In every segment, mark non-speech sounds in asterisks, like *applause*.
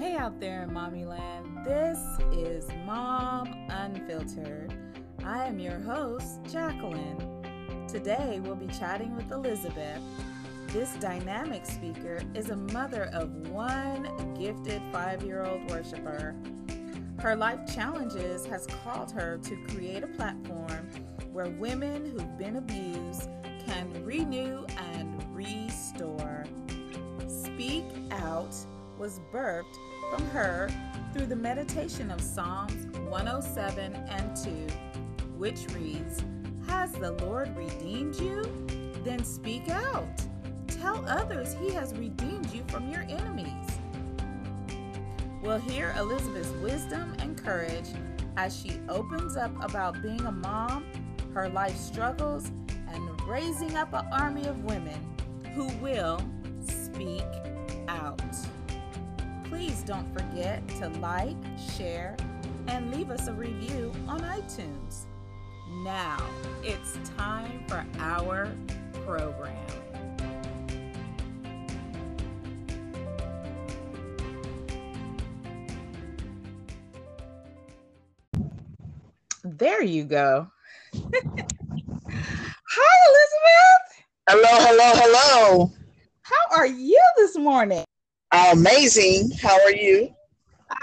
Hey out there in Mommy Land, this is Mom Unfiltered. I am your host, Jacqueline. Today we'll be chatting with Elizabeth. This dynamic speaker is a mother of one gifted five year old worshiper. Her life challenges has called her to create a platform where women who've been abused can renew and restore. Speak Out was birthed from her through the meditation of Psalms 107 and 2, which reads, Has the Lord redeemed you? Then speak out. Tell others he has redeemed you from your enemies. We'll hear Elizabeth's wisdom and courage as she opens up about being a mom, her life struggles, and raising up an army of women who will speak. Please don't forget to like, share, and leave us a review on iTunes. Now it's time for our program. There you go. *laughs* Hi, Elizabeth. Hello, hello, hello. How are you this morning? Amazing. How are you?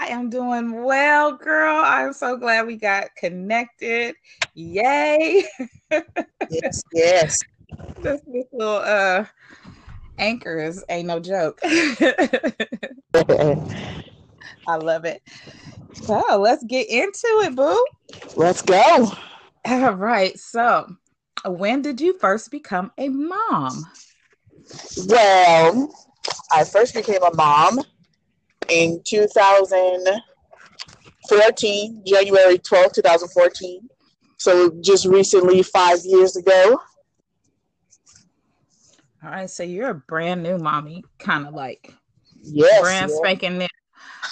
I am doing well, girl. I'm so glad we got connected. Yay. Yes, *laughs* yes. this, this little uh anchors ain't no joke. *laughs* I love it. So let's get into it, boo. Let's go. All right. So when did you first become a mom? Well, I first became a mom in 2014, January 12, 2014. So just recently, five years ago. All right, so you're a brand new mommy, kind of like Yes. brand yeah. spanking new.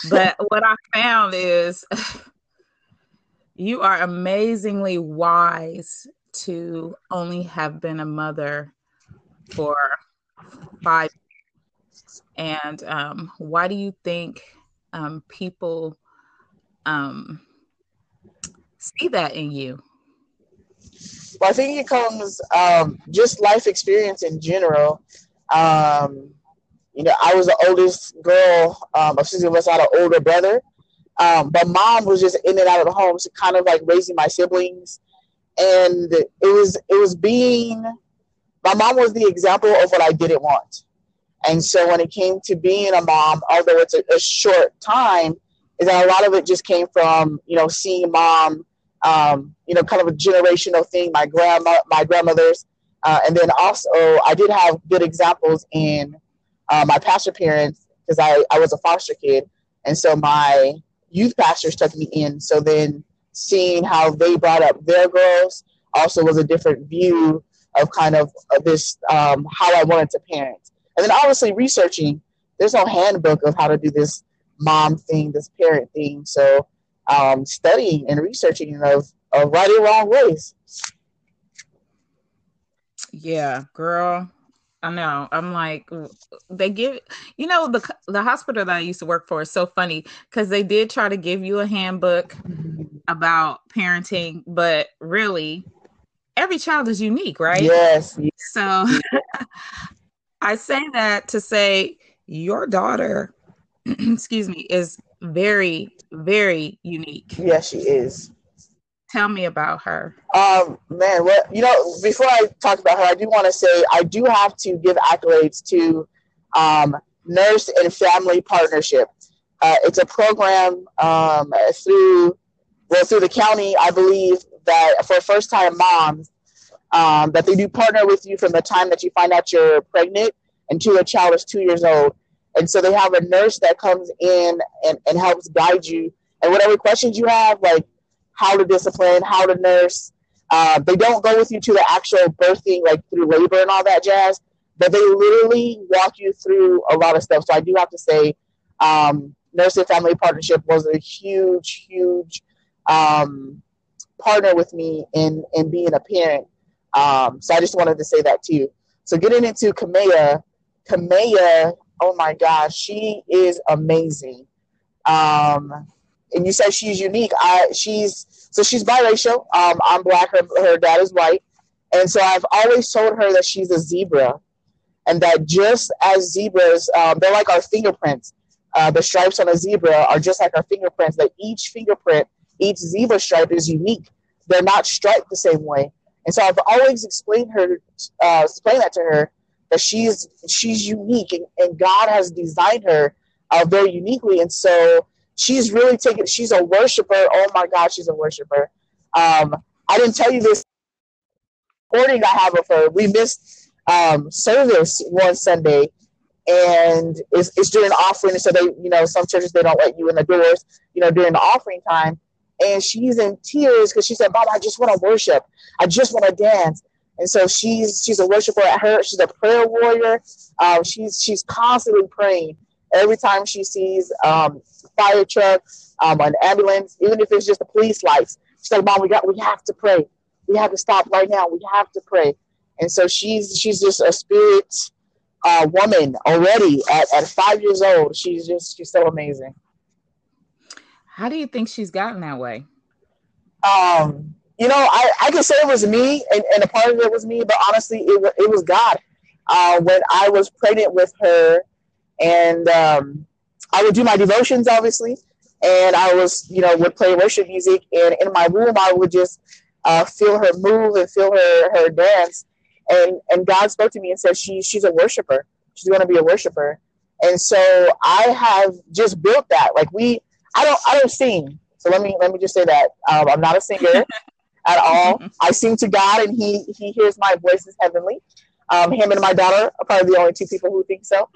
But *laughs* what I found is *laughs* you are amazingly wise to only have been a mother for five years. And um, why do you think um, people um, see that in you? Well, I think it comes um, just life experience in general. Um, you know, I was the oldest girl of six of us. I had an older brother, um, but mom was just in and out of the home, so kind of like raising my siblings. And it was it was being my mom was the example of what I didn't want. And so when it came to being a mom, although it's a, a short time, is that a lot of it just came from you know seeing mom um, you know, kind of a generational thing. My grandma, my grandmothers, uh, and then also I did have good examples in uh, my pastor parents because I I was a foster kid, and so my youth pastors took me in. So then seeing how they brought up their girls also was a different view of kind of this um, how I wanted to parent, and then obviously researching. There's no handbook of how to do this mom thing, this parent thing. So um, studying and researching of, of right and wrong ways. Yeah, girl. I know. I'm like, they give you know the the hospital that I used to work for is so funny because they did try to give you a handbook about parenting, but really, every child is unique, right? Yes, So *laughs* I say that to say your daughter, *clears throat* excuse me, is very, very unique. yes, she is. Tell me about her. Um, man, well, you know? Before I talk about her, I do want to say I do have to give accolades to um, Nurse and Family Partnership. Uh, it's a program um, through well through the county, I believe that for first time moms um, that they do partner with you from the time that you find out you're pregnant until a child is two years old. And so they have a nurse that comes in and, and helps guide you and whatever questions you have, like how to discipline, how to nurse. Uh, they don't go with you to the actual birthing, like through labor and all that jazz, but they literally walk you through a lot of stuff. So I do have to say, um, Nurse and Family Partnership was a huge, huge um, partner with me in in being a parent. Um, so I just wanted to say that too. So getting into Kamea, Kamea, oh my gosh, she is amazing. Um, and you said she's unique. I she's so she's biracial. Um, I'm black. Her her dad is white, and so I've always told her that she's a zebra, and that just as zebras, um, they're like our fingerprints. Uh, the stripes on a zebra are just like our fingerprints. That each fingerprint, each zebra stripe is unique. They're not striped the same way. And so I've always explained her, uh, explained that to her that she's she's unique and, and God has designed her uh, very uniquely. And so she's really taken. She's a worshiper. Oh my God, she's a worshiper. Um, I didn't tell you this recording I have of her. We missed um, service one Sunday, and it's, it's during offering. So they, you know, some churches they don't let you in the doors, you know, during the offering time. And she's in tears because she said, "Bob, I just want to worship. I just want to dance." And so she's she's a worshiper at her. She's a prayer warrior. Um, she's she's constantly praying every time she sees um, fire truck, um, an ambulance, even if it's just the police lights. She's like, "Mom, we got we have to pray. We have to stop right now. We have to pray." And so she's she's just a spirit uh, woman already at, at five years old. She's just she's so amazing. How do you think she's gotten that way? Um, you know, I, I can say it was me, and, and a part of it was me, but honestly, it, it was God. Uh, when I was pregnant with her, and um, I would do my devotions, obviously, and I was, you know, would play worship music, and in my room, I would just uh, feel her move and feel her her dance, and and God spoke to me and said, she she's a worshiper. She's going to be a worshiper, and so I have just built that. Like we, I don't I don't sing, so let me let me just say that um, I'm not a singer *laughs* at all. I sing to God, and He He hears my voice is heavenly. Um, him and my daughter are probably the only two people who think so.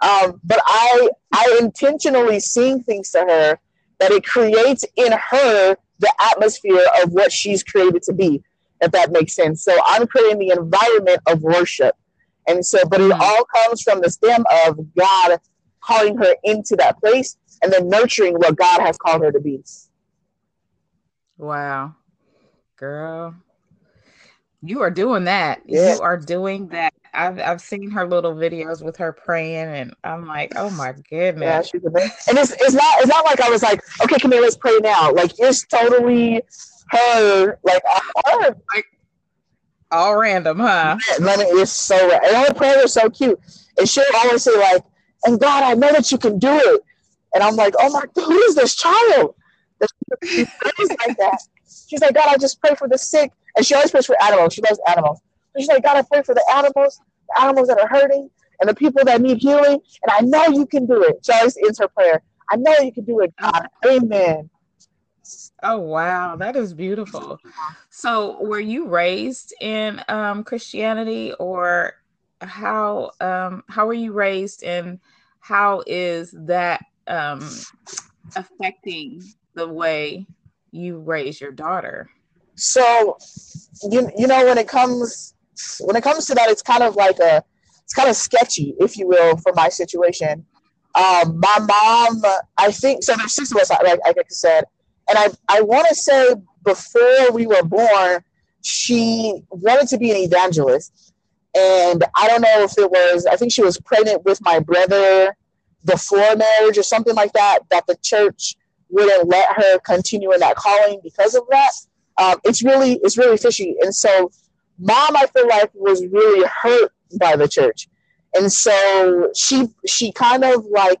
Um, but I I intentionally sing things to her that it creates in her the atmosphere of what she's created to be, if that makes sense. So I'm creating the environment of worship. And so, but it all comes from the stem of God calling her into that place and then nurturing what God has called her to be. Wow. Girl, you are doing that. Yeah. You are doing that. I've I've seen her little videos with her praying, and I'm like, oh my goodness. Yeah, she's amazing. And it's it's not it's not like I was like, okay, come here, let's pray now. Like it's totally her, like her. Like, all random, huh? Man, it's so and her prayer is so cute. And she'll always say like, "And God, I know that you can do it." And I'm like, "Oh my, god, who is this child?" That prays like that. She's like, God, I just pray for the sick. And she always prays for animals. She loves animals. She's like, God, I pray for the animals, the animals that are hurting, and the people that need healing. And I know you can do it. She always ends her prayer. I know you can do it, God. Amen. Oh wow, that is beautiful. So, were you raised in um, Christianity, or how um, how were you raised, and how is that um, affecting the way you raise your daughter? So, you you know when it comes when it comes to that, it's kind of like a it's kind of sketchy, if you will, for my situation. Um, my mom, I think, so there's six of us, I like I said, and I I want to say before we were born, she wanted to be an evangelist, and I don't know if it was I think she was pregnant with my brother before marriage or something like that. That the church wouldn't let her continue in that calling because of that. Um, it's really it's really fishy. And so, mom, I feel like was really hurt by the church, and so she she kind of like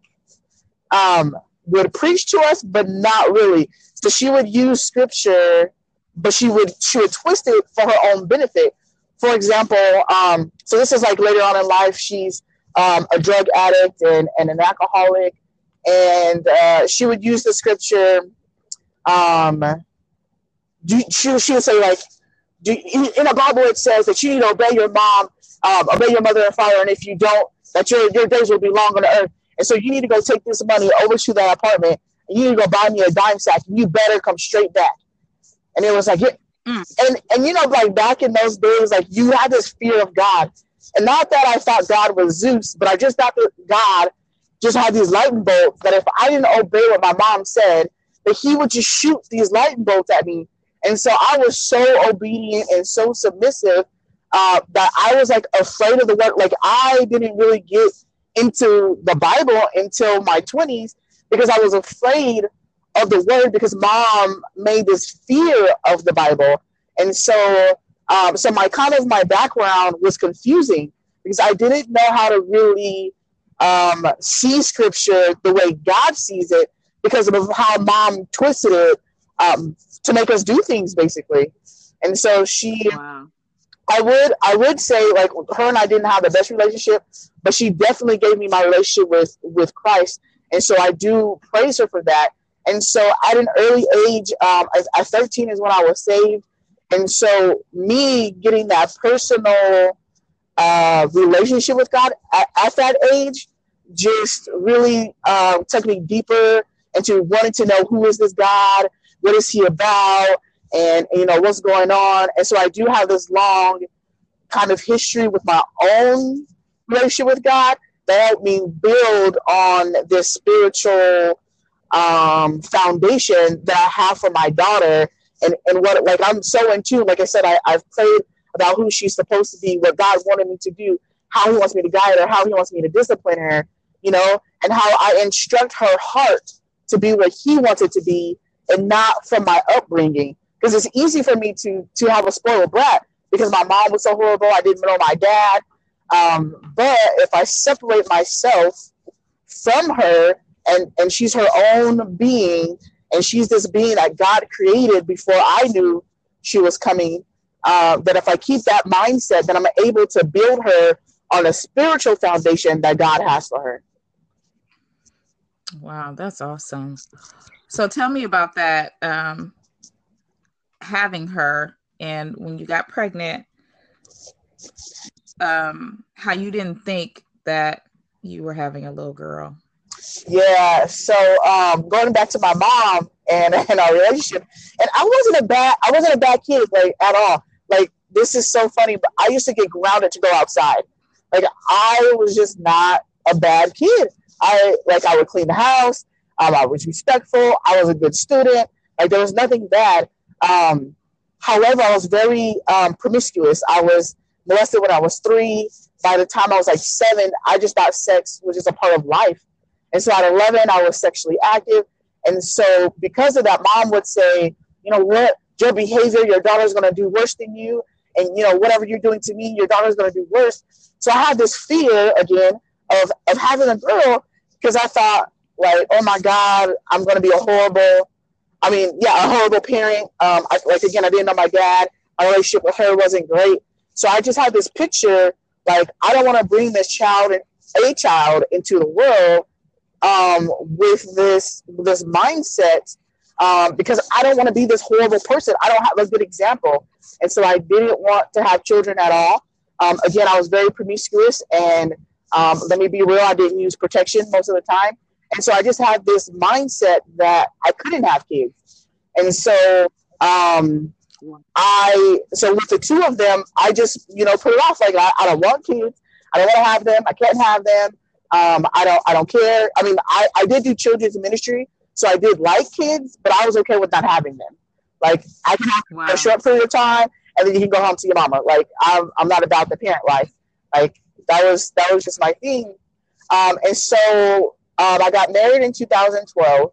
um, would preach to us, but not really. So she would use scripture, but she would she would twist it for her own benefit. For example, um, so this is like later on in life, she's um, a drug addict and, and an alcoholic and uh, she would use the scripture. Um, do, she, she would say like, do, in, in the Bible it says that you need to obey your mom, um, obey your mother and father, and if you don't, that your your days will be long on the earth. And so you need to go take this money over to that apartment. And you need to go buy me a dime sack. And you better come straight back. And it was like, yeah. Mm. and and you know, like back in those days, like you had this fear of God. And not that I thought God was Zeus, but I just thought that God just had these lightning bolts that if I didn't obey what my mom said, that he would just shoot these lightning bolts at me. And so I was so obedient and so submissive uh, that I was like afraid of the word. Like I didn't really get into the Bible until my 20s because I was afraid of the word because mom made this fear of the Bible. And so, um, so my kind of my background was confusing because I didn't know how to really um, see scripture the way God sees it because of how mom twisted it um, to make us do things basically. And so she, wow. I would, I would say like her and I didn't have the best relationship, but she definitely gave me my relationship with, with Christ. And so I do praise her for that. And so at an early age, um, at, at 13 is when I was saved. And so me getting that personal uh, relationship with God at, at, that age just really uh, took me deeper into wanting to know who is this God, what is He about, and you know what's going on. And so I do have this long kind of history with my own relationship with God that helped me build on this spiritual um, foundation that I have for my daughter. And, and what like I'm so in tune. Like I said, I, I've prayed about who she's supposed to be, what God wanted me to do, how He wants me to guide her, how He wants me to discipline her, you know, and how I instruct her heart to be what He wants it to be, and not from my upbringing. Because it's easy for me to to have a spoiled brat because my mom was so horrible. I didn't know my dad. Um, but if I separate myself from her and and she's her own being and she's this being that God created before I knew she was coming. Uh, that if I keep that mindset, then I'm able to build her on a spiritual foundation that God has for her. Wow, that's awesome. So tell me about that um, having her and when you got pregnant, um, how you didn't think that you were having a little girl. Yeah. So um, going back to my mom and, *laughs* and our relationship, and I wasn't a bad I wasn't a bad kid like at all. Like this is so funny, but I used to get grounded to go outside. Like I was just not a bad kid. I like I would clean the house. Um, I was respectful. I was a good student. Like there was nothing bad. Um, however, I was very um, promiscuous. I was molested when I was three. By the time I was like seven, I just thought sex was just a part of life. And so at 11, I was sexually active. And so because of that, mom would say, you know what, your behavior, your daughter's going to do worse than you. And, you know, whatever you're doing to me, your daughter's going to do worse. So I had this fear again of, of having a girl because I thought, like, oh my God, I'm going to be a horrible, I mean, yeah, a horrible parent. Um, I, like, again, I didn't know my dad. My relationship with her wasn't great. So I just had this picture, like, I don't want to bring this child, a child into the world um, with this this mindset um, because I don't want to be this horrible person. I don't have a good example, and so I didn't want to have children at all. Um, again, I was very promiscuous, and um, let me be real, I didn't use protection most of the time, and so I just had this mindset that I couldn't have kids, and so um, I so with the two of them, I just you know put it off like I, I don't want kids, I don't want to have them, I can't have them. Um, I don't I don't care. I mean, I, I did do children's ministry, so I did like kids, but I was okay with not having them. Like I can have wow. a short period of time, and then you can go home to your mama. Like I'm I'm not about the parent life. Like that was that was just my thing. Um, and so um, I got married in 2012,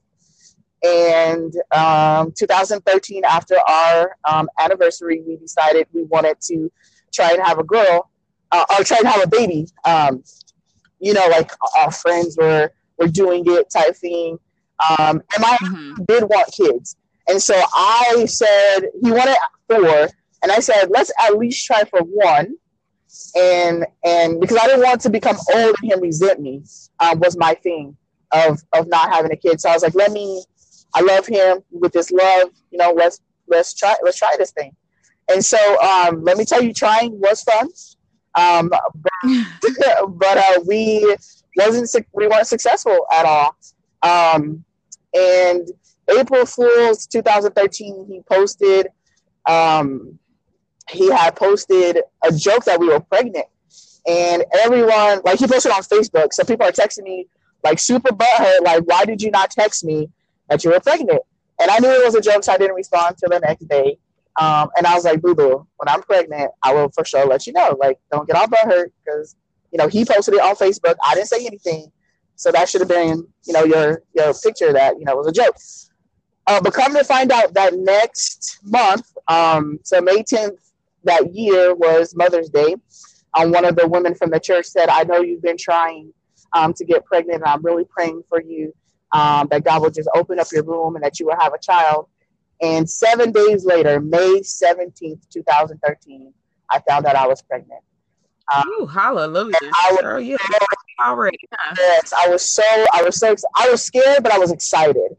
and um, 2013 after our um, anniversary, we decided we wanted to try and have a girl uh, or try and have a baby. Um, you know, like our friends were were doing it type thing. Um, and I mm-hmm. did want kids. And so I said, he wanted four. And I said, let's at least try for one. And and because I didn't want to become old and him resent me, uh, was my thing of of not having a kid. So I was like, let me, I love him with this love, you know, let's let's try let's try this thing. And so um, let me tell you, trying was fun. Um, but, *laughs* but uh, we wasn't we weren't successful at all. Um, and April Fool's 2013, he posted um, he had posted a joke that we were pregnant, and everyone like he posted on Facebook. So people are texting me like super butthurt, like why did you not text me that you were pregnant? And I knew it was a joke, so I didn't respond till the next day. Um, and I was like, boo boo, when I'm pregnant, I will for sure let you know. Like, don't get all butt hurt because, you know, he posted it on Facebook. I didn't say anything. So that should have been, you know, your your picture that you know was a joke. Uh, but come to find out that next month, um, so May 10th that year was Mother's Day. Um, one of the women from the church said, I know you've been trying um, to get pregnant, and I'm really praying for you um, that God will just open up your womb and that you will have a child. And seven days later, May 17th, 2013, I found out I was pregnant. Um, Ooh, hallelujah! I was, Girl, yeah, already. Yes, I was so I was so I was scared, but I was excited.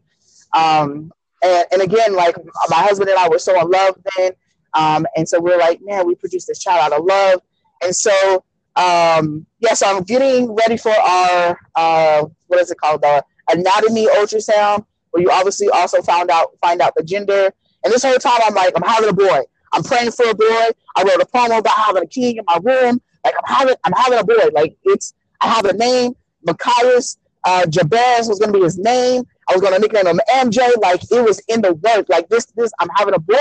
Um, and, and again, like my husband and I were so in love then, um, and so we're like, man, we produced this child out of love, and so um, yeah, so I'm getting ready for our uh, what is it called the anatomy ultrasound, where you obviously also found out find out the gender. And this whole time, I'm like, I'm having a boy. I'm praying for a boy. I wrote a poem about having a king in my room. Like I'm having, I'm having a boy. Like it's, I have a name. Machias uh, Jabez was going to be his name. I was going to nickname him MJ. Like it was in the work. Like this, this, I'm having a boy.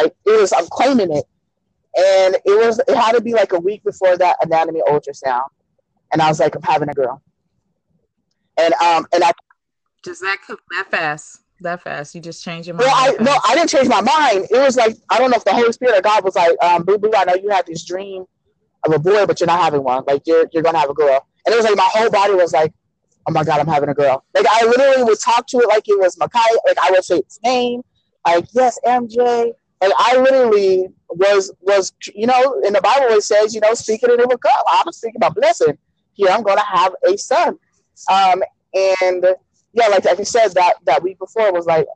Like it was, I'm claiming it. And it was, it had to be like a week before that anatomy ultrasound. And I was like, I'm having a girl. And um, and I just that cook that fast that fast. You just changed your mind. Well, I no, I didn't change my mind. It was like I don't know if the Holy Spirit or God was like, um, boo boo, I know you have this dream of a boy, but you're not having one. Like you're you're gonna have a girl. And it was like my whole body was like, oh my god, I'm having a girl. Like I literally would talk to it like it was Makai. Like I would say its name. Like yes, MJ. Like I literally was was you know in the Bible it says you know speaking and it would come. I was speaking about blessing. Here I'm gonna have a son. Um, and yeah, like, like I said, that, that week before was like,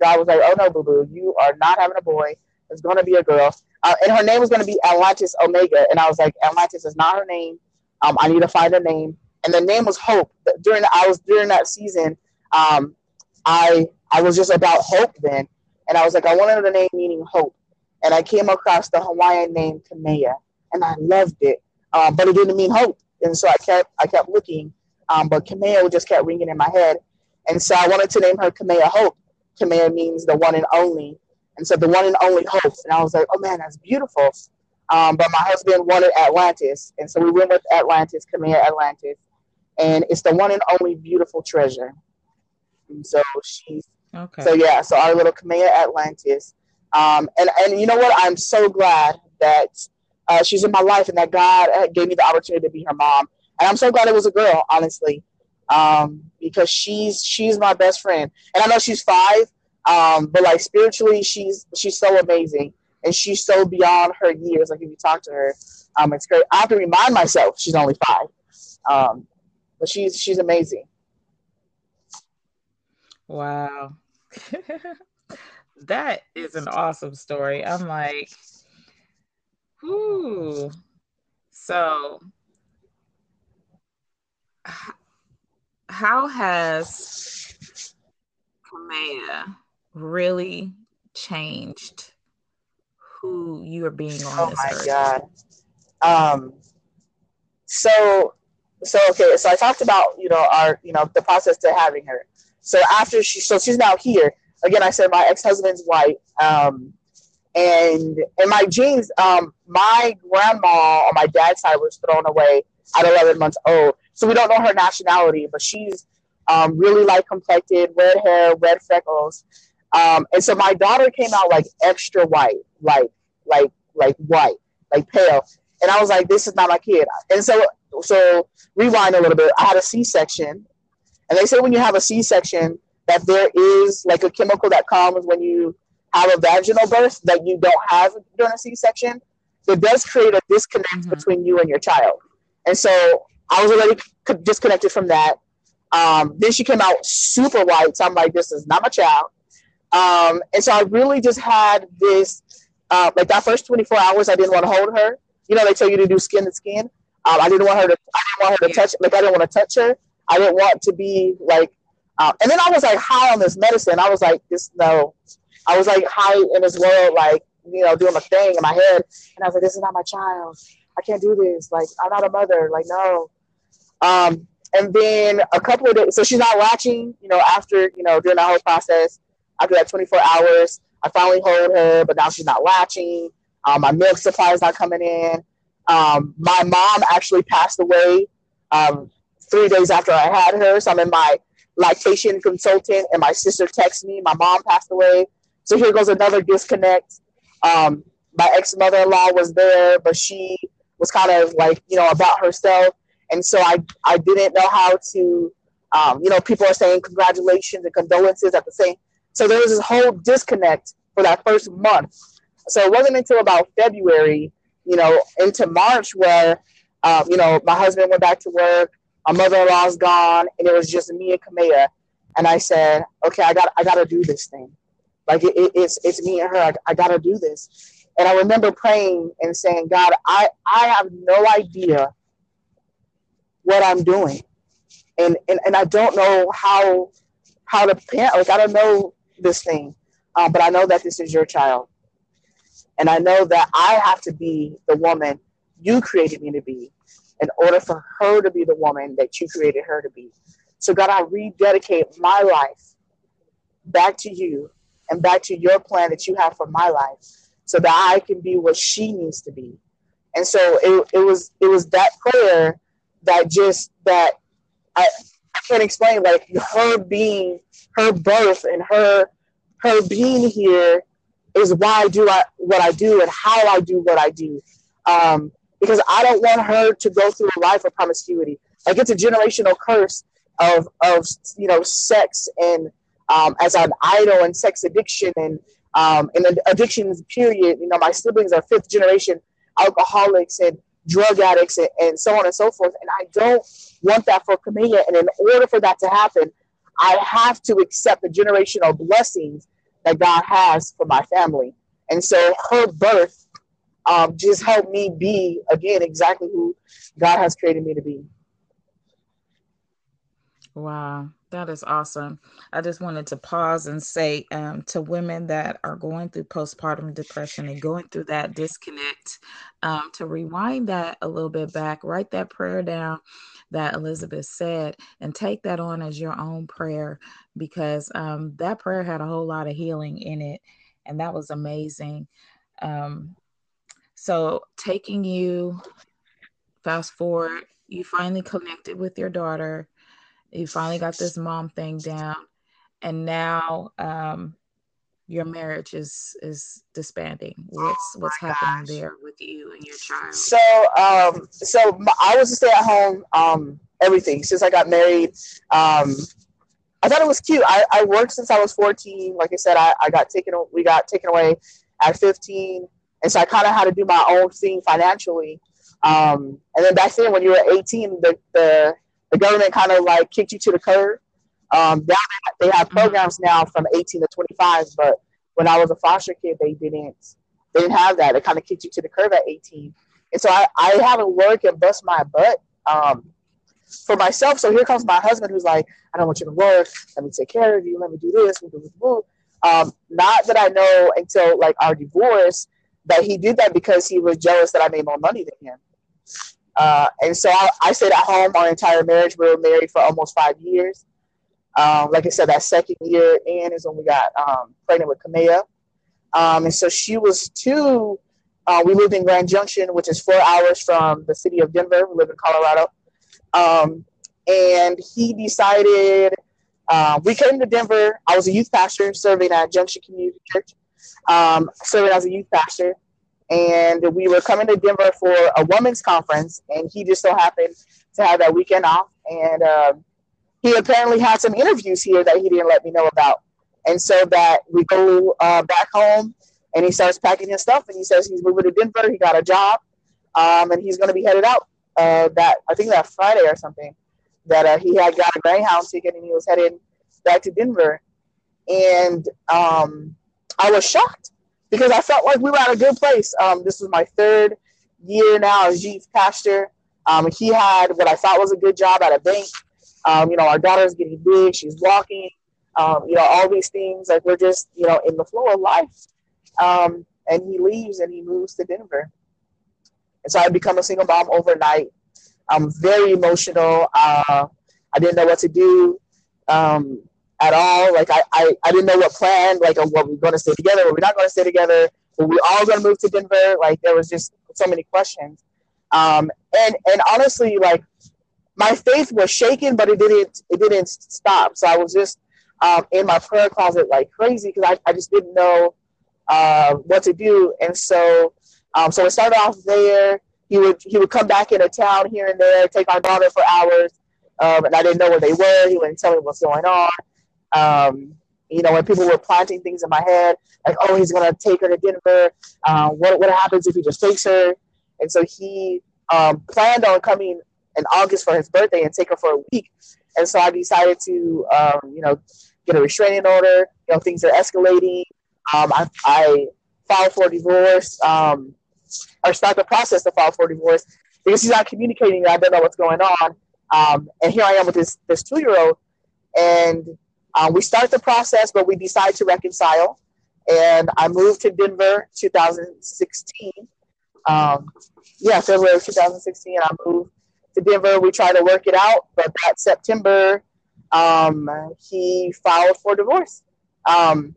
God was like, oh no, boo boo, you are not having a boy. It's going to be a girl. Uh, and her name was going to be Atlantis Omega. And I was like, Atlantis is not her name. Um, I need to find a name. And the name was Hope. During the, I was during that season, um, I I was just about hope then, and I was like, I wanted a name meaning hope, and I came across the Hawaiian name Kamea, and I loved it, um, but it didn't mean hope, and so I kept I kept looking, um, but Kamea just kept ringing in my head. And so I wanted to name her Kamea Hope. Kamea means the one and only. And so the one and only hope. And I was like, oh man, that's beautiful. Um, but my husband wanted Atlantis. And so we went with Atlantis, Kamea Atlantis. And it's the one and only beautiful treasure. And so she's, okay. so yeah, so our little Kamea Atlantis. Um, and, and you know what? I'm so glad that uh, she's in my life and that God gave me the opportunity to be her mom and I'm so glad it was a girl, honestly, um, because she's she's my best friend, and I know she's five, um, but like spiritually, she's she's so amazing, and she's so beyond her years. Like if you talk to her, um, it's great. I have to remind myself she's only five, um, but she's she's amazing. Wow. *laughs* that is an awesome story. I'm like, ooh. So how has Kamea really changed who you are being on oh this my earth? god. Um so so okay so i talked about you know our you know the process to having her. So after she so she's now here. Again i said my ex-husband's white um and in my genes um my grandma on my dad's side was thrown away at 11 months old so we don't know her nationality, but she's um, really light complected, red hair, red freckles. Um, and so my daughter came out like extra white, like like like white, like pale. And I was like, this is not my kid. And so so rewind a little bit. I had a C-section, and they say when you have a C-section that there is like a chemical that comes when you have a vaginal birth that you don't have during a C-section. It does create a disconnect mm-hmm. between you and your child. And so I was already disconnected from that. Um, then she came out super white. So I'm like, this is not my child. Um, and so I really just had this, uh, like that first 24 hours, I didn't want to hold her. You know, they tell you to do skin to skin. Um, I didn't want her to, I didn't want her to touch, like I didn't want to touch her. I didn't want to be like, uh, and then I was like high on this medicine. I was like, this, no, I was like high in this world, like, you know, doing my thing in my head. And I was like, this is not my child. I can't do this. Like, I'm not a mother. Like, no. Um, and then a couple of days, so she's not latching, you know, after, you know, during that whole process, after that 24 hours, I finally hold her, but now she's not latching. Um, my milk supply is not coming in. Um, my mom actually passed away um, three days after I had her. So I'm in my lactation consultant, and my sister texts me. My mom passed away. So here goes another disconnect. Um, my ex mother in law was there, but she was kind of like, you know, about herself. And so I, I didn't know how to, um, you know, people are saying congratulations and condolences at the same. So there was this whole disconnect for that first month. So it wasn't until about February, you know, into March where, um, you know, my husband went back to work, my mother-in-law's gone, and it was just me and Kamea. And I said, okay, I got, I got to do this thing. Like it, it, it's, it's me and her. I, I got to do this. And I remember praying and saying, God, I, I have no idea what I'm doing. And, and, and I don't know how, how to parent. Like, I don't know this thing, uh, but I know that this is your child. And I know that I have to be the woman you created me to be in order for her to be the woman that you created her to be. So, God, I rededicate my life back to you and back to your plan that you have for my life so that I can be what she needs to be. And so it, it was it was that prayer that just that I, I can't explain like her being her birth and her her being here is why I do I, what I do and how I do what I do. Um, because I don't want her to go through a life of promiscuity. Like it's a generational curse of of you know sex and um, as an idol and sex addiction and um, and addictions period. You know, my siblings are fifth generation alcoholics and drug addicts and, and so on and so forth. And I don't want that for Camilla. And in order for that to happen, I have to accept the generational blessings that God has for my family. And so her birth um, just helped me be, again, exactly who God has created me to be. Wow. That is awesome. I just wanted to pause and say um, to women that are going through postpartum depression and going through that disconnect, um, to rewind that a little bit back, write that prayer down that Elizabeth said, and take that on as your own prayer because um, that prayer had a whole lot of healing in it, and that was amazing. Um, so, taking you fast forward, you finally connected with your daughter you finally got this mom thing down and now um, your marriage is is disbanding. What's oh what's happening gosh. there with you and your child? So um so i was a stay-at-home um everything since i got married. Um i thought it was cute. I, I worked since i was 14 like i said i, I got taken we got taken away at 15 and so i kind of had to do my own thing financially. Um and then back then when you were 18 the the the government kind of like kicked you to the curb. Um, now they have mm-hmm. programs now from 18 to 25, but when I was a foster kid, they didn't they didn't have that. They kind of kicked you to the curb at 18, and so I I haven't worked and bust my butt um, for myself. So here comes my husband, who's like, I don't want you to work. Let me take care of you. Let me do this. Let me do this. Um, not that I know until like our divorce that he did that because he was jealous that I made more money than him. Uh, and so I, I, stayed at home our entire marriage. We were married for almost five years. Um, like I said, that second year in is when we got um, pregnant with Kamea. Um, and so she was two. Uh, we lived in Grand Junction, which is four hours from the city of Denver. We live in Colorado. Um, and he decided uh, we came to Denver. I was a youth pastor serving at Junction Community Church, um, serving as a youth pastor and we were coming to Denver for a women's conference, and he just so happened to have that weekend off, and uh, he apparently had some interviews here that he didn't let me know about, and so that we go uh, back home, and he starts packing his stuff, and he says he's moving to Denver, he got a job, um, and he's going to be headed out uh, that I think that Friday or something, that uh, he had got a Greyhound ticket, and he was heading back to Denver, and um, I was shocked because I felt like we were at a good place. Um, this was my third year now as youth pastor. Um, he had what I thought was a good job at a bank. Um, you know, our daughter's getting big, she's walking. Um, you know, all these things like we're just you know in the flow of life. Um, and he leaves and he moves to Denver, and so I become a single mom overnight. I'm very emotional. Uh, I didn't know what to do. Um, at all. Like I, I, I didn't know what plan, like what we're to stay together, were we not to stay together, were we all to move to Denver? Like there was just so many questions. Um, and and honestly, like my faith was shaken, but it didn't it didn't stop. So I was just um, in my prayer closet like crazy because I, I just didn't know uh, what to do. And so um, so it started off there. He would he would come back into town here and there, take our daughter for hours, um, and I didn't know where they were. He wouldn't tell me what's going on. Um, you know, when people were planting things in my head, like, oh, he's gonna take her to Denver. Uh, what what happens if he just takes her? And so he um, planned on coming in August for his birthday and take her for a week. And so I decided to, um, you know, get a restraining order. You know, things are escalating. Um, I, I filed for divorce um, or start the process to file for divorce because he's not communicating. I don't know what's going on. Um, and here I am with this this two year old, and um, we start the process, but we decide to reconcile. And I moved to Denver 2016. Um, yeah, February 2016. I moved to Denver. We tried to work it out, but that September, um, he filed for divorce. Um,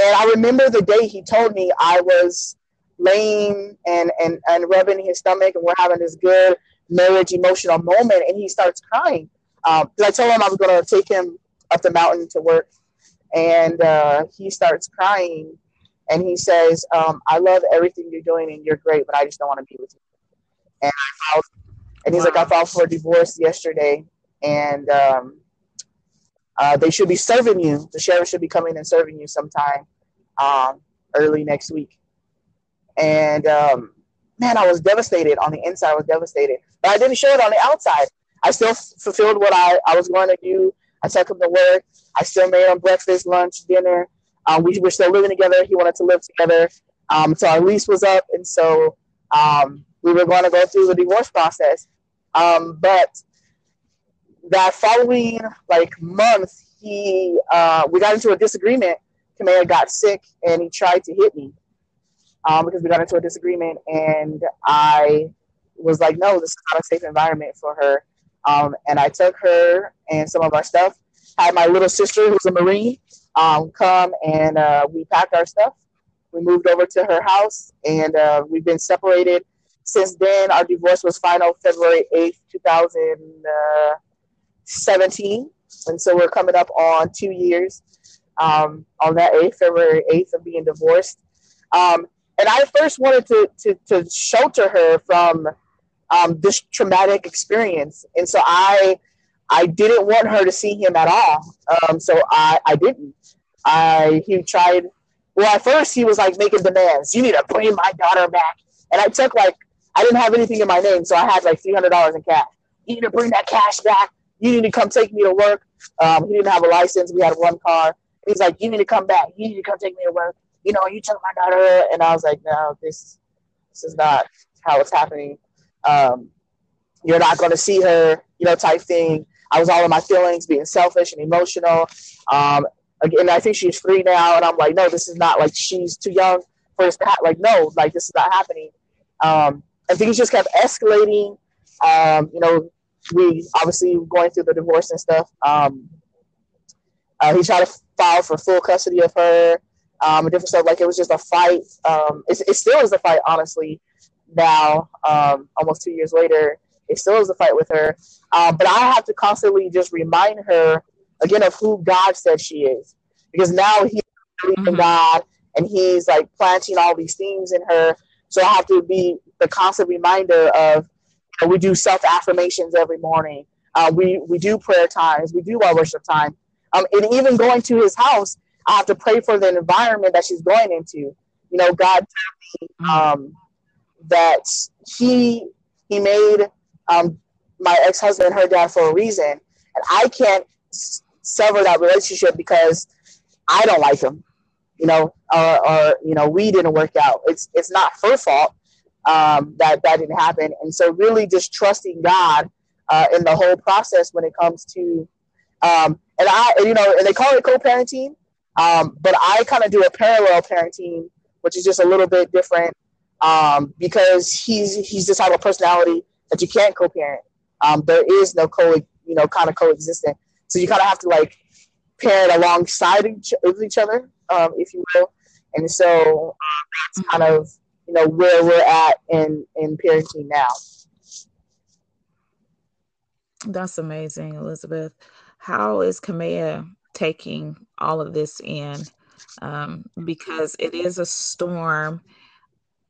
and I remember the day he told me I was laying and, and, and rubbing his stomach, and we're having this good marriage emotional moment, and he starts crying. Um, I told him I was going to take him up the mountain to work, and uh, he starts crying, and he says, um, "I love everything you're doing, and you're great, but I just don't want to be with you." And I filed, and he's wow. like, "I filed for divorce yesterday, and um, uh, they should be serving you. The sheriff should be coming and serving you sometime um, early next week. And um, man, I was devastated on the inside. I was devastated, but I didn't show it on the outside. I still f- fulfilled what I, I was going to do. I took him to work. I still made him breakfast, lunch, dinner. Um, we were still living together. He wanted to live together. Um, so our lease was up, and so um, we were going to go through the divorce process. Um, but that following like month, he uh, we got into a disagreement. Kamea got sick and he tried to hit me um, because we got into a disagreement, and I was like, "No, this is not a safe environment for her." Um, and I took her and some of our stuff. Had my little sister, who's a Marine, um, come and uh, we packed our stuff. We moved over to her house, and uh, we've been separated since then. Our divorce was final February eighth, two thousand. Uh, 17. And so we're coming up on two years um, on that 8th, February 8th of being divorced. Um, and I first wanted to, to, to shelter her from um, this traumatic experience. And so I, I didn't want her to see him at all. Um, so I, I didn't. I, he tried, well, at first he was like making demands. You need to bring my daughter back. And I took like, I didn't have anything in my name. So I had like $300 in cash. You need to bring that cash back you need to come take me to work. Um, he didn't have a license. We had one car. He's like, you need to come back. You need to come take me to work. You know, you took my daughter. And I was like, no, this, this is not how it's happening. Um, you're not going to see her, you know, type thing. I was all in my feelings, being selfish and emotional. Um, again, I think she's free now. And I'm like, no, this is not like she's too young for this to happen. Like, no, like this is not happening. Um, and things just kept escalating. Um, you know, we obviously going through the divorce and stuff. Um, uh, he tried to file for full custody of her, um, different stuff. Like it was just a fight. Um, it, it still is a fight, honestly. Now, um, almost two years later, it still is a fight with her. Um, but I have to constantly just remind her again of who God said she is, because now he's believing mm-hmm. God and he's like planting all these things in her. So I have to be the constant reminder of we do self affirmations every morning. Uh, we we do prayer times. We do our worship time. Um, and even going to his house, I have to pray for the environment that she's going into. You know, God me um, that he he made um, my ex husband her dad for a reason, and I can't s- sever that relationship because I don't like him. You know, or, or you know, we didn't work out. It's it's not her fault um, that that didn't happen. And so, really, just trusting God uh, in the whole process when it comes to, um, and I, you know, and they call it co-parenting, um, but I kind of do a parallel parenting, which is just a little bit different um, because he's he's this type of personality that you can't co-parent. Um, there is no co, you know, kind of coexistent. So you kind of have to like parent alongside each, of each other, um, if you will. And so that's kind of you know where we're at in in parenting now. That's amazing, Elizabeth. How is Kamea taking all of this in? Um, because it is a storm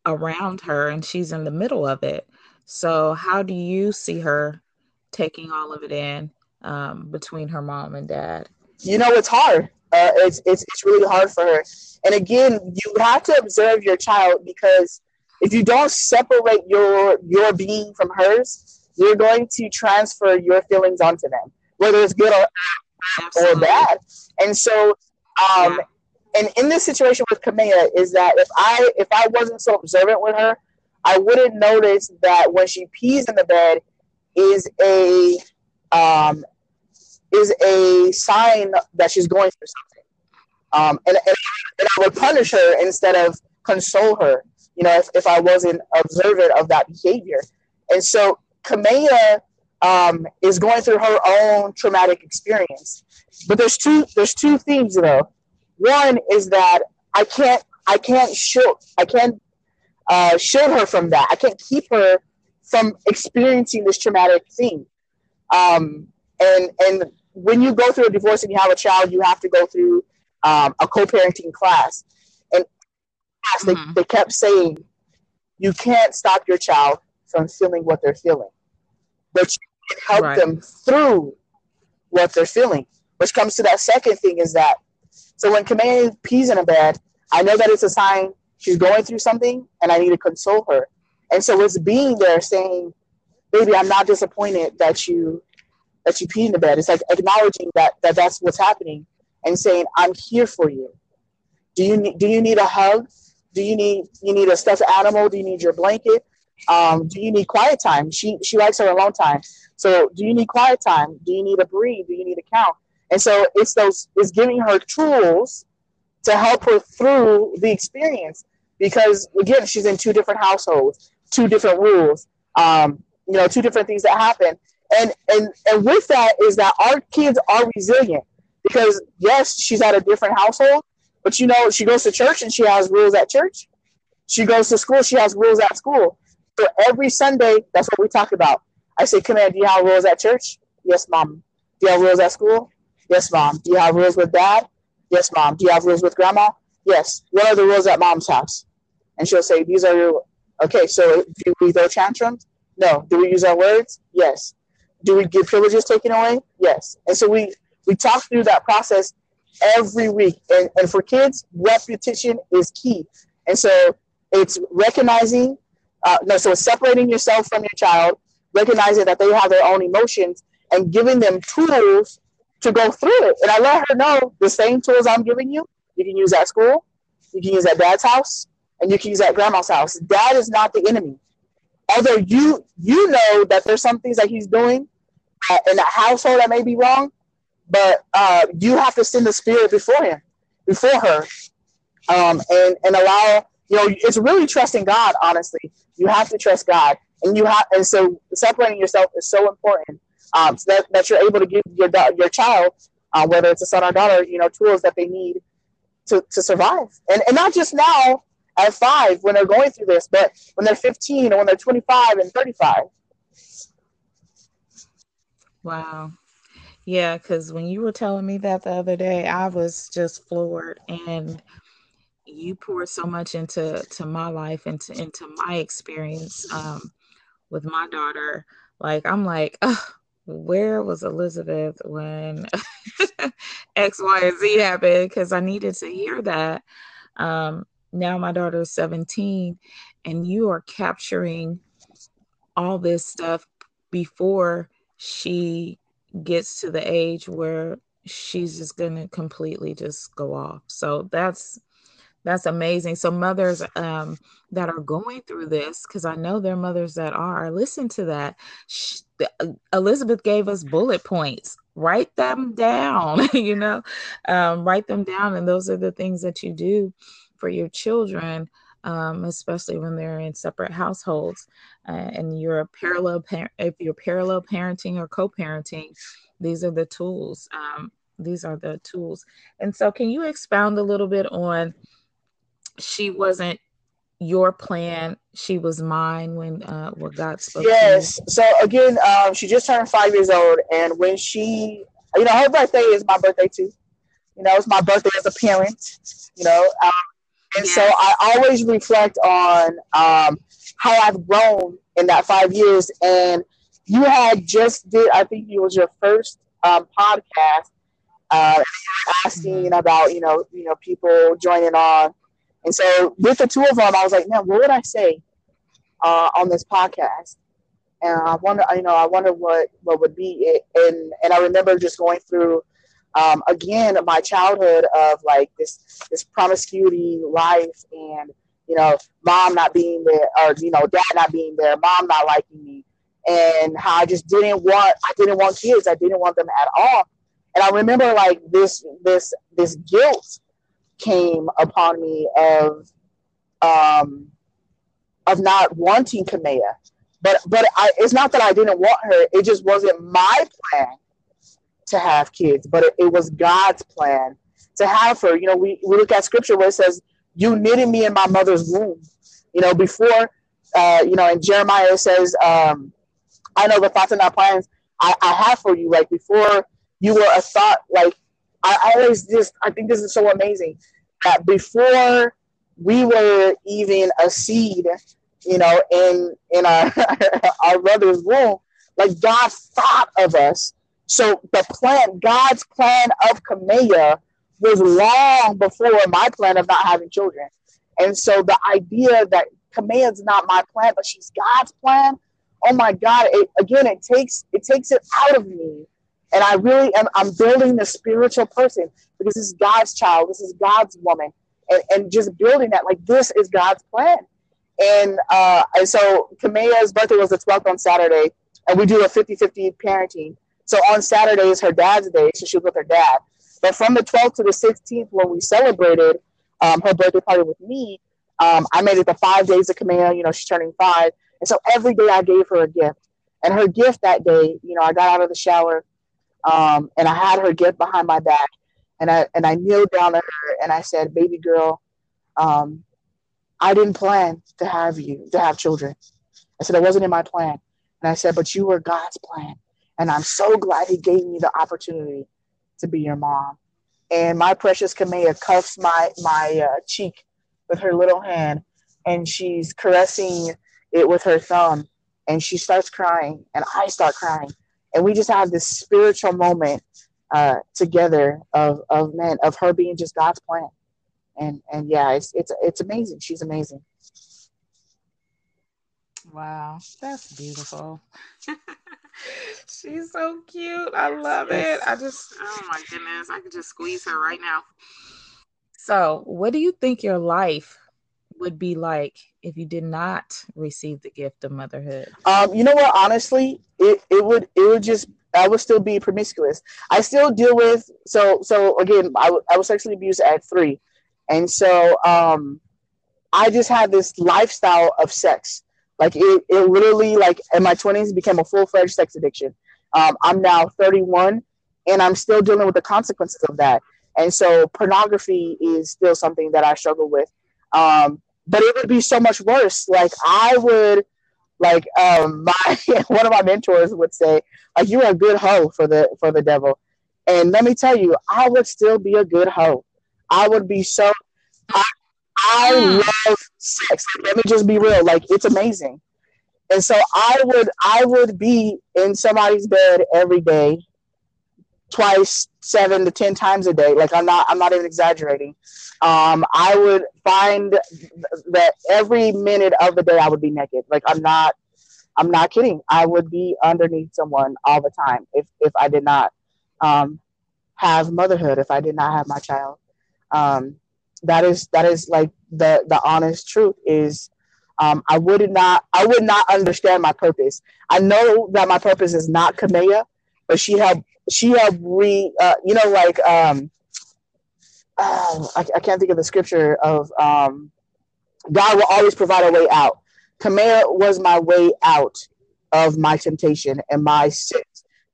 around her and she's in the middle of it. So, how do you see her taking all of it in um, between her mom and dad? You know, it's hard. Uh, it's, it's, it's really hard for her. And again, you have to observe your child because if you don't separate your your being from hers, you're going to transfer your feelings onto them, whether it's good or, or bad. And so, um, yeah. And in this situation with Kamea, is that if I if I wasn't so observant with her, I wouldn't notice that when she pees in the bed is a um, is a sign that she's going through something. Um, and, and, and I would punish her instead of console her you know, if, if I wasn't observant of that behavior. And so Kamea um, is going through her own traumatic experience. But there's two there's two things though. One is that I can't I can't shield I can't uh, shield her from that. I can't keep her from experiencing this traumatic thing. Um, and and when you go through a divorce and you have a child, you have to go through um, a co-parenting class And they, mm-hmm. they kept saying, you can't stop your child from feeling what they're feeling, but you can help right. them through what they're feeling. Which comes to that second thing is that, so when Kamea pees in a bed, I know that it's a sign she's going through something and I need to console her. And so it's being there saying, baby, I'm not disappointed that you that you pee in the bed. It's like acknowledging that, that that's what's happening and saying, I'm here for you. Do you need, do you need a hug? Do you need you need a stuffed animal? Do you need your blanket? Um, do you need quiet time? She she likes her alone time. So do you need quiet time? Do you need to breathe? Do you need to count? And so it's those it's giving her tools to help her through the experience because again she's in two different households, two different rules, um, you know, two different things that happen. And and and with that is that our kids are resilient because yes, she's at a different household, but you know, she goes to church and she has rules at church. She goes to school, she has rules at school. So every Sunday, that's what we talk about. I say, here, do you have rules at church? Yes, mom. Do you have rules at school? Yes, mom. Do you have rules with dad? Yes, mom. Do you have rules with grandma? Yes. What are the rules at mom's house? And she'll say, These are your okay, so do we throw tantrums? No. Do we use our words? Yes. Do we get privileges taken away? Yes. And so we we talk through that process every week. And, and for kids, repetition is key. And so it's recognizing, uh, no, so it's separating yourself from your child, recognizing that they have their own emotions, and giving them tools to go through it. And I let her know the same tools I'm giving you, you can use at school, you can use at dad's house, and you can use at grandma's house. Dad is not the enemy. Although you you know that there's some things that he's doing uh, in that household that may be wrong, but uh, you have to send the spirit before him, before her, um, and and allow you know it's really trusting God. Honestly, you have to trust God, and you have and so separating yourself is so important. Um, so that, that you're able to give your your child, uh, whether it's a son or daughter, you know, tools that they need to, to survive, and and not just now at five when they're going through this, but when they're 15 or when they're 25 and 35. Wow. Yeah, because when you were telling me that the other day, I was just floored, and you poured so much into to my life and to, into my experience um, with my daughter. Like I'm like, where was Elizabeth when *laughs* X, Y, and Z happened? Because I needed to hear that. Um, now my daughter is 17, and you are capturing all this stuff before she gets to the age where she's just going to completely just go off. So that's that's amazing. So mothers um, that are going through this, because I know there are mothers that are. Listen to that. Uh, Elizabeth gave us bullet points. Write them down. *laughs* you know, um, write them down, and those are the things that you do for your children. Um, especially when they're in separate households uh, and you're a parallel par- if you're parallel parenting or co-parenting these are the tools um, these are the tools and so can you expound a little bit on she wasn't your plan. She was mine when uh, what God spoke. Yes. So again, um, she just turned five years old, and when she, you know, her birthday is my birthday too. You know, it's my birthday as a parent. You know, um, and yes. so I always reflect on um, how I've grown in that five years. And you had just did, I think it was your first um, podcast, uh, asking mm-hmm. about you know you know people joining on and so with the two of them, I was like, man, what would I say uh, on this podcast? And I wonder, you know, I wonder what what would be it. And and I remember just going through um, again my childhood of like this this promiscuity life and you know mom not being there or you know dad not being there mom not liking me and how i just didn't want i didn't want kids i didn't want them at all and i remember like this this this guilt came upon me of um, of not wanting Kamea. But but I, it's not that I didn't want her. It just wasn't my plan to have kids, but it, it was God's plan to have her. You know, we, we look at scripture where it says, You knitted me in my mother's womb. You know, before uh, you know, in Jeremiah it says, um, I know the thoughts and not plans I, I have for you. Like before you were a thought, like I always just I think this is so amazing that before we were even a seed, you know, in in our *laughs* our brother's womb, like God thought of us. So the plan, God's plan of Kamea was long before my plan of not having children. And so the idea that Kamea is not my plan, but she's God's plan. Oh my God! It, again, it takes it takes it out of me and I really am I'm building the spiritual person because this is God's child, this is God's woman. And, and just building that, like this is God's plan. And uh, and so Kamea's birthday was the 12th on Saturday, and we do a 50-50 parenting. So on Saturday is her dad's day, so she was with her dad. But from the 12th to the 16th, when we celebrated um, her birthday party with me, um, I made it the five days of Kamea. You know, she's turning five, and so every day I gave her a gift. And her gift that day, you know, I got out of the shower um, and I had her get behind my back, and I and I kneeled down to her and I said, "Baby girl, um, I didn't plan to have you to have children." I said it wasn't in my plan, and I said, "But you were God's plan, and I'm so glad He gave me the opportunity to be your mom." And my precious Kamea cuffs my my uh, cheek with her little hand, and she's caressing it with her thumb, and she starts crying, and I start crying and we just have this spiritual moment uh, together of of man of her being just God's plan, and and yeah, it's it's it's amazing. She's amazing. Wow, that's beautiful. *laughs* She's so cute. I love it. I just oh my goodness, I could just squeeze her right now. So, what do you think your life would be like if you did not receive the gift of motherhood? Um, you know what? Honestly, it, it would it would just I would still be promiscuous. I still deal with so so again. I, w- I was sexually abused at three, and so um, I just had this lifestyle of sex. Like it, it literally like in my twenties became a full fledged sex addiction. Um, I'm now 31, and I'm still dealing with the consequences of that. And so pornography is still something that I struggle with. Um, but it would be so much worse. Like I would, like um, *laughs* my one of my mentors would say, like you're a good hoe for the for the devil. And let me tell you, I would still be a good hoe. I would be so. I, I love sex. Let me just be real. Like it's amazing. And so I would I would be in somebody's bed every day, twice, seven to ten times a day. Like I'm not I'm not even exaggerating. Um, I would find that every minute of the day I would be naked. Like I'm not, I'm not kidding. I would be underneath someone all the time if if I did not um, have motherhood. If I did not have my child, um, that is that is like the the honest truth is. Um, I would not I would not understand my purpose. I know that my purpose is not Kamea, but she had she had re uh, you know like um oh, I, I, can't think of the scripture of um, God will always provide a way out. Kamea was my way out of my temptation and my sin.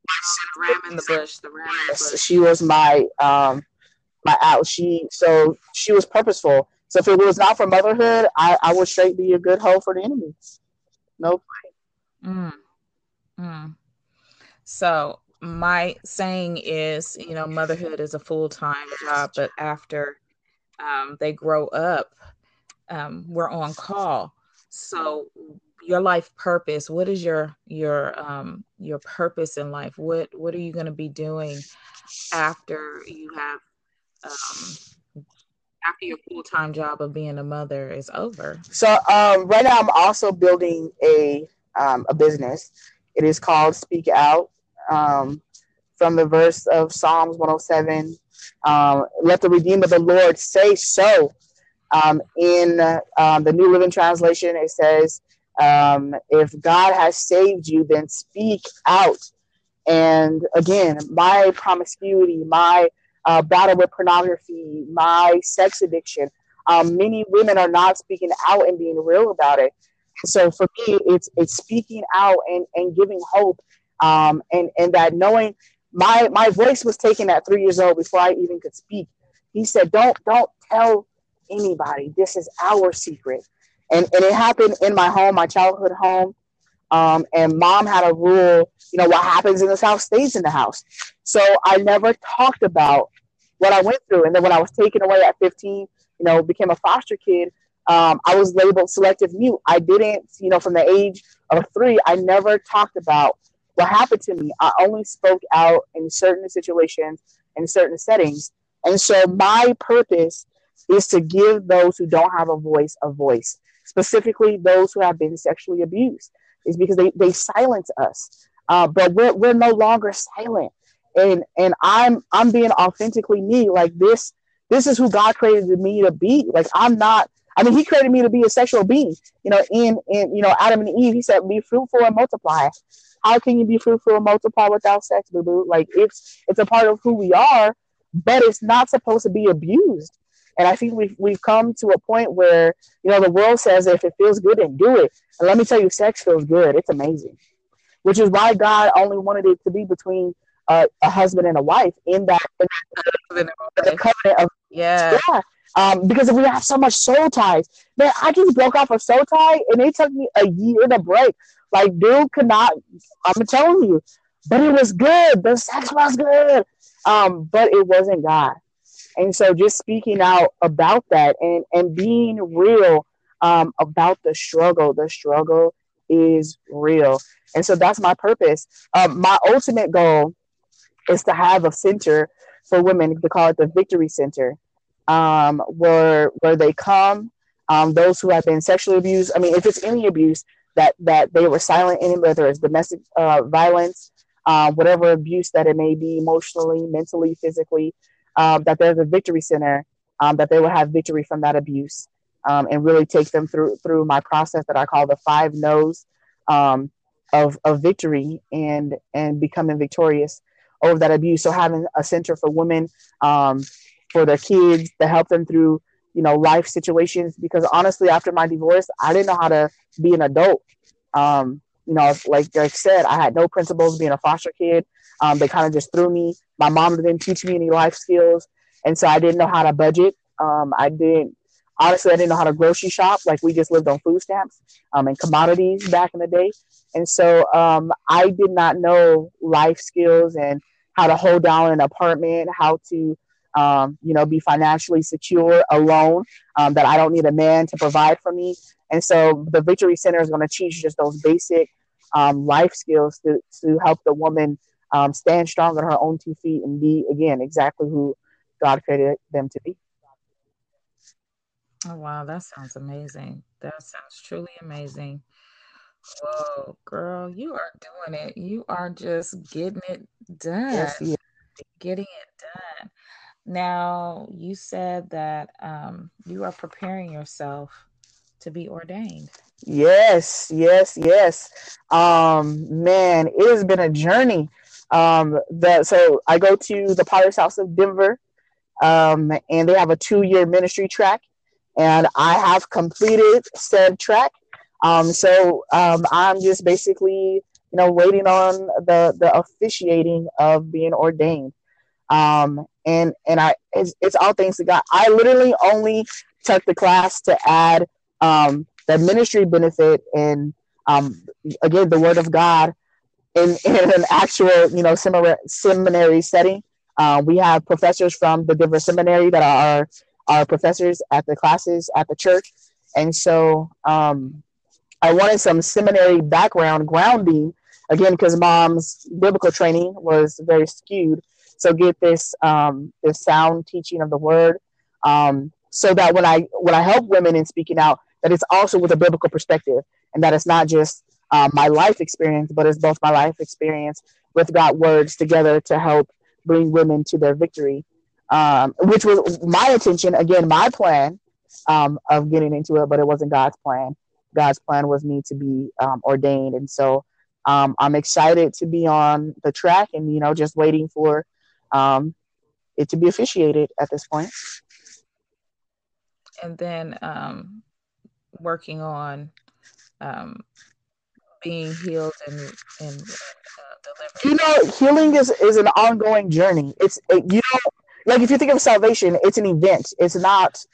My ram in the bush. The ram in the bush. She was my um, my out. She so she was purposeful. So if it was not for motherhood, I, I would straight be a good hoe for the enemy. Nope. Mm. Mm. So my saying is, you know, motherhood is a full time job, but after um, they grow up, um, we're on call. So your life purpose, what is your your um, your purpose in life? What what are you going to be doing after you have um, after your full time job of being a mother is over? So um, right now, I'm also building a um, a business. It is called Speak Out. Um, from the verse of Psalms 107, um, let the redeemer of the Lord say so. Um, in uh, the New Living Translation, it says, um, if God has saved you, then speak out. And again, my promiscuity, my uh, battle with pornography, my sex addiction, um, many women are not speaking out and being real about it. So for me, it's it's speaking out and, and giving hope, um, and and that knowing my my voice was taken at three years old before I even could speak. He said, "Don't don't tell anybody. This is our secret." And and it happened in my home, my childhood home. Um, and mom had a rule, you know, what happens in this house stays in the house. So I never talked about what I went through. And then when I was taken away at 15, you know, became a foster kid, um, I was labeled selective mute. I didn't, you know, from the age of three, I never talked about what happened to me. I only spoke out in certain situations, in certain settings. And so my purpose is to give those who don't have a voice a voice, specifically those who have been sexually abused, is because they, they silence us. Uh, but we're, we're no longer silent. And and I'm I'm being authentically me. Like this, this is who God created me to be. Like I'm not I mean, he created me to be a sexual being. You know, in in you know Adam and Eve, he said, "Be fruitful and multiply." How can you be fruitful and multiply without sex, boo boo? Like it's it's a part of who we are, but it's not supposed to be abused. And I think we've we've come to a point where you know the world says if it feels good, then do it. And let me tell you, sex feels good. It's amazing, which is why God only wanted it to be between uh, a husband and a wife in that, in that the covenant of yeah. yeah. Um, because we have so much soul ties. Man, I just broke off a soul tie and it took me a year to break. Like, dude could not, I'm telling you, but it was good. The sex was good. Um, but it wasn't God. And so just speaking out about that and, and being real um, about the struggle, the struggle is real. And so that's my purpose. Um, my ultimate goal is to have a center for women. to call it the Victory Center um, where where they come, um, those who have been sexually abused. I mean, if it's any abuse that that they were silent in, whether it's domestic uh, violence, uh, whatever abuse that it may be, emotionally, mentally, physically, um, that there's a victory center um, that they will have victory from that abuse um, and really take them through through my process that I call the five no's um, of of victory and and becoming victorious over that abuse. So having a center for women um, for their kids to help them through you know life situations because honestly after my divorce i didn't know how to be an adult. Um, you know like, i said i had no principles being a foster kid. Um, they kind of just threw me. My mom didn't teach me any life skills and so i didn't know how to budget. Um, i didn't honestly i didn't know how to grocery shop. Like we just lived on food stamps um, and commodities back in the day. And so um, i did not know life skills and how to hold down an apartment how to um, you know, be financially secure alone, um, that I don't need a man to provide for me. And so the Victory Center is going to teach just those basic um, life skills to, to help the woman um, stand strong on her own two feet and be, again, exactly who God created them to be. Oh, wow. That sounds amazing. That sounds truly amazing. Whoa, girl, you are doing it. You are just getting it done. Yes, yeah. Getting it done. Now, you said that um, you are preparing yourself to be ordained. Yes, yes, yes. Um, man, it has been a journey. Um, the, so I go to the Potter's House of Denver, um, and they have a two-year ministry track, and I have completed said track. Um, so um, I'm just basically, you know, waiting on the the officiating of being ordained. Um, and and I it's, it's all thanks to God. I literally only took the class to add um, the ministry benefit and um, again the Word of God in, *laughs* in an actual you know seminary, seminary setting. Uh, we have professors from the Denver Seminary that are our professors at the classes at the church, and so um, I wanted some seminary background grounding again because mom's biblical training was very skewed. So get this um, this sound teaching of the word, um, so that when I when I help women in speaking out, that it's also with a biblical perspective, and that it's not just um, my life experience, but it's both my life experience with God words together to help bring women to their victory, um, which was my intention. Again, my plan um, of getting into it, but it wasn't God's plan. God's plan was me to be um, ordained, and so um, I'm excited to be on the track, and you know, just waiting for um, it to be officiated at this point. And then um, working on um, being healed and, and uh, You know, healing is, is an ongoing journey. It's it, you know, like if you think of salvation, it's an event. It's not.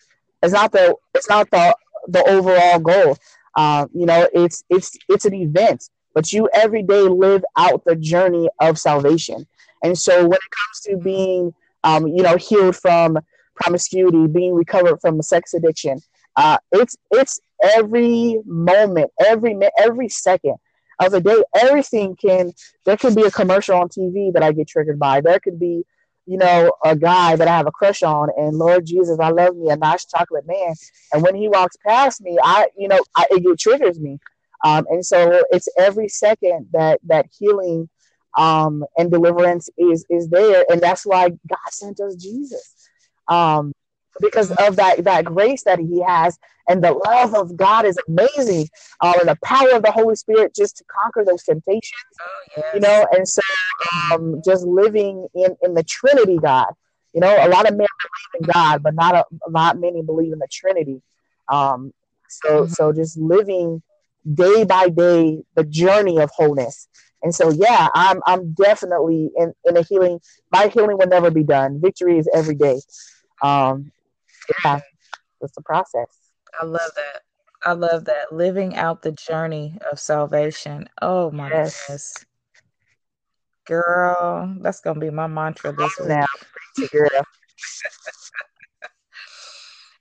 It's not the. It's not the the overall goal. Uh, you know, it's it's it's an event, but you every day live out the journey of salvation. And so, when it comes to being, um, you know, healed from promiscuity, being recovered from a sex addiction, uh, it's it's every moment, every every second of the day. Everything can. There could be a commercial on TV that I get triggered by. There could be, you know, a guy that I have a crush on, and Lord Jesus, I love me a nice chocolate man. And when he walks past me, I, you know, I, it, it triggers me. Um, and so it's every second that that healing um, and deliverance is is there, and that's why God sent us Jesus, um, because of that that grace that He has, and the love of God is amazing, uh, and the power of the Holy Spirit just to conquer those temptations, oh, you know. And so, um, just living in in the Trinity, God, you know, a lot of men believe in God, but not a, not many believe in the Trinity. Um, so mm-hmm. so just living day by day the journey of wholeness and so, yeah, I'm I'm definitely in, in a healing. My healing will never be done. Victory is every day. Um, yeah, it's a process. I love that. I love that. Living out the journey of salvation. Oh my yes. goodness. Girl, that's gonna be my mantra this week. Now, *laughs*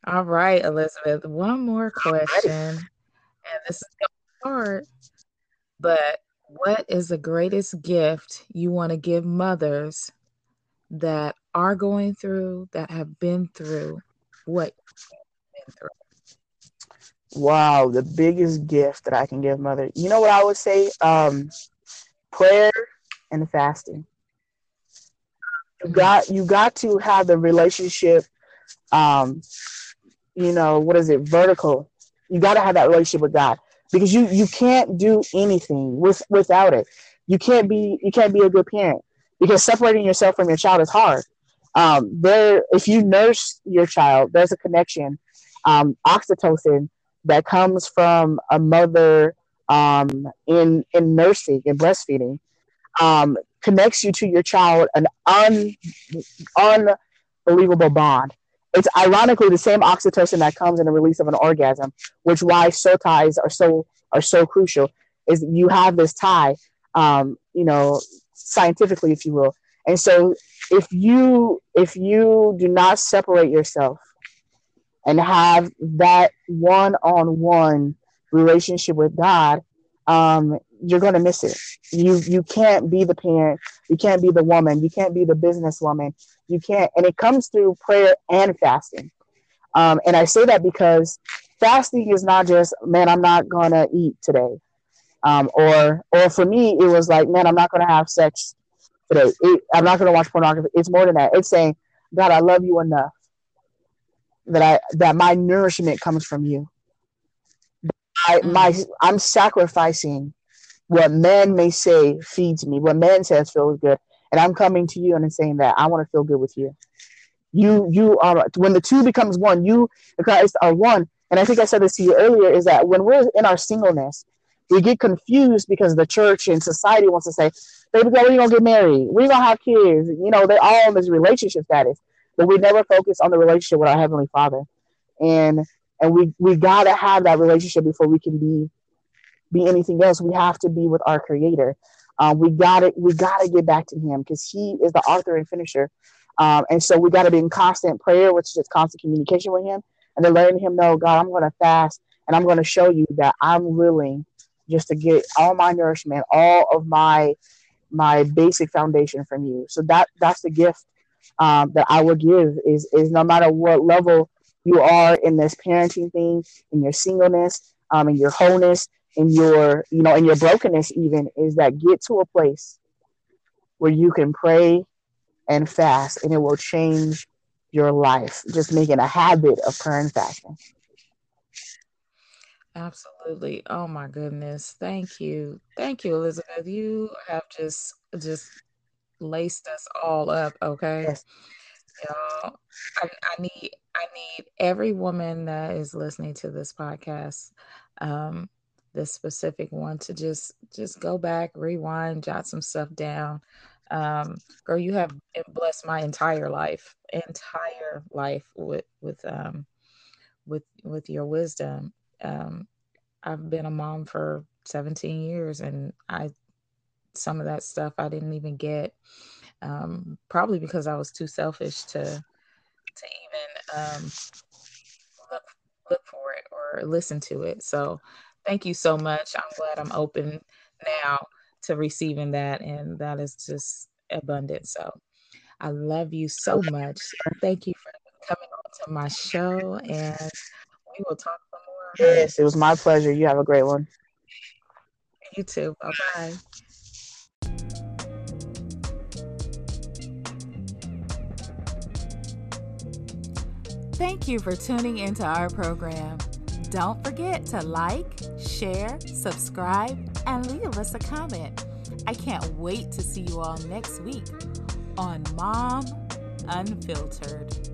All right, Elizabeth. One more question. And this is hard, but what is the greatest gift you want to give mothers that are going through, that have been through what been through? Wow, the biggest gift that I can give mother. You know what I would say? Um, prayer and fasting. You mm-hmm. got you got to have the relationship um you know, what is it, vertical. You got to have that relationship with God because you you can't do anything with without it. You can't be you can't be a good parent because separating yourself from your child is hard. Um, there, if you nurse your child, there's a connection, um, oxytocin that comes from a mother um, in in nursing and breastfeeding um, connects you to your child an un, unbelievable bond it's ironically the same oxytocin that comes in the release of an orgasm, which why soul ties are so are so crucial. Is you have this tie, um, you know, scientifically, if you will. And so, if you if you do not separate yourself and have that one-on-one relationship with God, um, you're going to miss it. You you can't be the parent, you can't be the woman, you can't be the businesswoman, you can't. And it comes through prayer and fasting. Um, and I say that because fasting is not just man, I'm not going to eat today, um, or or for me it was like man, I'm not going to have sex today. It, I'm not going to watch pornography. It's more than that. It's saying God, I love you enough that I that my nourishment comes from you. I, my I'm sacrificing what man may say feeds me, what man says feels good, and I'm coming to you and I'm saying that I want to feel good with you. You you are when the two becomes one, you and Christ are one. And I think I said this to you earlier is that when we're in our singleness, we get confused because the church and society wants to say, baby girl, we gonna get married, We're gonna have kids, you know, they're all in this relationship status, but we never focus on the relationship with our heavenly father. and and we we gotta have that relationship before we can be be anything else. We have to be with our Creator. Um, we got to we got to get back to Him because He is the author and finisher. Um, and so we got to be in constant prayer, which is just constant communication with Him, and then letting Him know, God, I'm going to fast, and I'm going to show you that I'm willing just to get all my nourishment, all of my my basic foundation from you. So that that's the gift um, that I would give is is no matter what level you are in this parenting thing, in your singleness, um, in your wholeness, in your you know in your brokenness, even is that get to a place where you can pray and fast, and it will change your life. Just making a habit of prayer and fasting. Absolutely. Oh my goodness. Thank you. Thank you, Elizabeth. You have just just laced us all up, okay? Yes. Y'all, I, I need I need every woman that is listening to this podcast, um, this specific one to just just go back, rewind, jot some stuff down. Um, girl, you have blessed my entire life, entire life with with um with with your wisdom um, I've been a mom for 17 years, and I some of that stuff I didn't even get, um, probably because I was too selfish to to even um, look look for it or listen to it. So, thank you so much. I'm glad I'm open now to receiving that, and that is just abundant. So, I love you so much. Thank you for coming on to my show, and we will talk some more. Yes, it was my pleasure. You have a great one. You too. Bye bye. Thank you for tuning into our program. Don't forget to like, share, subscribe, and leave us a comment. I can't wait to see you all next week on Mom Unfiltered.